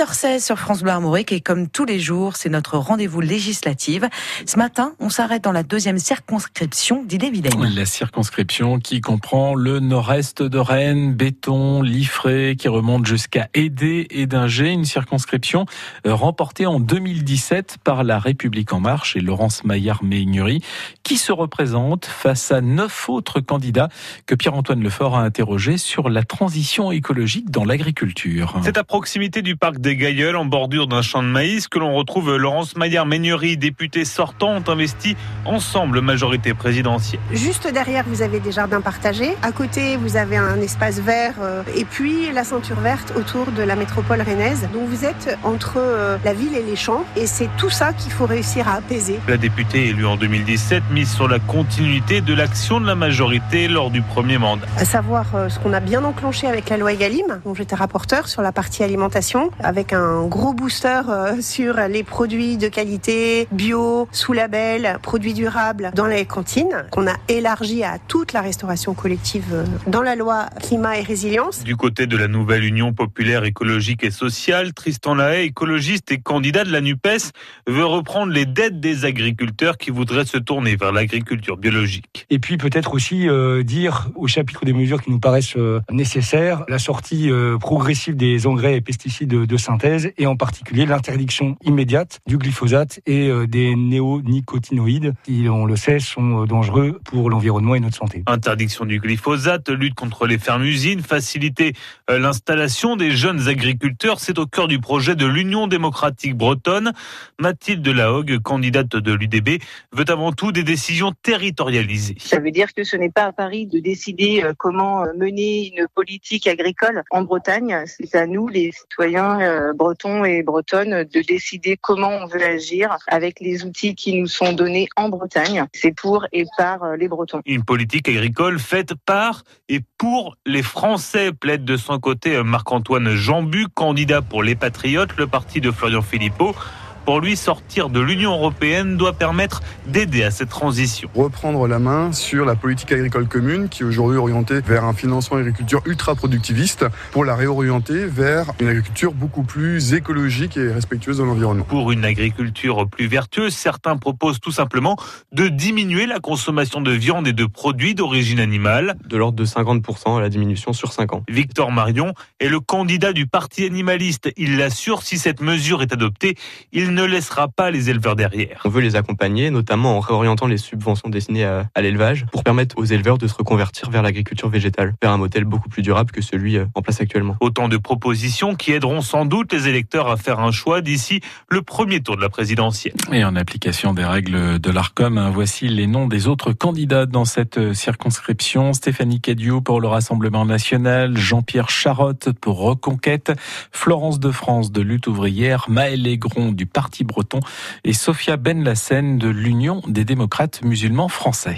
6h16 sur France Bleu Armorique et comme tous les jours, c'est notre rendez-vous législative. Ce matin, on s'arrête dans la deuxième circonscription d'Ille-et-Vilaine. La circonscription qui comprend le nord-est de Rennes, Béton, Liffré, qui remonte jusqu'à Aidé et Dinger, une circonscription euh, remportée en 2017 par la République en marche et Laurence Maillard-Meignery, qui se représente face à neuf autres candidats que Pierre-Antoine Lefort a interrogés sur la transition écologique dans l'agriculture. C'est à proximité du parc des Gailleuls, en bordure d'un champ de maïs, que l'on retrouve Laurence Maillard-Meignery, députée sortant, ont investi ensemble majorité présidentielle. Juste derrière, vous avez des jardins partagés. À côté, vous avez un espace vert euh, et puis la ceinture verte autour de la métropole rennaise. Donc vous êtes entre euh, la ville et les champs et c'est tout ça qu'il faut réussir à apaiser. La députée élue en 2017 mise sur la continuité de l'action de la majorité lors du premier mandat. À savoir euh, ce qu'on a bien enclenché avec la loi Egalim, dont j'étais rapporteur sur la partie alimentation, avec un gros booster sur les produits de qualité, bio, sous label, produits durables dans les cantines, qu'on a élargi à toute la restauration collective dans la loi climat et résilience. Du côté de la nouvelle Union populaire écologique et sociale, Tristan Lahaye, écologiste et candidat de la NUPES, veut reprendre les dettes des agriculteurs qui voudraient se tourner vers l'agriculture biologique. Et puis peut-être aussi euh, dire au chapitre des mesures qui nous paraissent euh, nécessaires, la sortie euh, progressive des engrais et pesticides de synthèse et en particulier l'interdiction immédiate du glyphosate et des néonicotinoïdes qui, on le sait, sont dangereux pour l'environnement et notre santé. Interdiction du glyphosate, lutte contre les fermes-usines, faciliter l'installation des jeunes agriculteurs, c'est au cœur du projet de l'Union démocratique bretonne. Mathilde Lahogue, candidate de l'UDB, veut avant tout des décisions territorialisées. Ça veut dire que ce n'est pas à Paris de décider comment mener une politique agricole en Bretagne. C'est à nous, les citoyens bretons et bretonnes, de décider comment on veut agir avec les outils qui nous sont donnés en Bretagne. C'est pour et par les Bretons. Une politique agricole faite par et pour les Français, plaide de son côté Marc-Antoine Jambu, candidat pour les Patriotes, le parti de Florian Philippot. Pour lui, sortir de l'Union européenne doit permettre d'aider à cette transition. Reprendre la main sur la politique agricole commune qui est aujourd'hui orientée vers un financement agriculture ultra productiviste pour la réorienter vers une agriculture beaucoup plus écologique et respectueuse de l'environnement. Pour une agriculture plus vertueuse, certains proposent tout simplement de diminuer la consommation de viande et de produits d'origine animale. De l'ordre de 50% à la diminution sur 5 ans. Victor Marion est le candidat du parti animaliste. Il l'assure, si cette mesure est adoptée, il ne laissera pas les éleveurs derrière. On veut les accompagner, notamment en réorientant les subventions destinées à, l'élevage, pour permettre aux éleveurs de se reconvertir vers l'agriculture végétale, vers un modèle beaucoup plus durable que celui euh, en place actuellement. Autant de propositions qui aideront sans doute les électeurs à faire un choix d'ici le premier tour de la présidentielle. Et en application des règles de l'ARCOM, hein, voici les noms des autres candidats dans cette euh, circonscription. Stéphanie Cadieux pour le Rassemblement national, Jean-Pierre Charotte pour Reconquête, Florence de France de Lutte ouvrière, Maël Aigron du Et Sophia Benlassen de l'Union des démocrates musulmans français.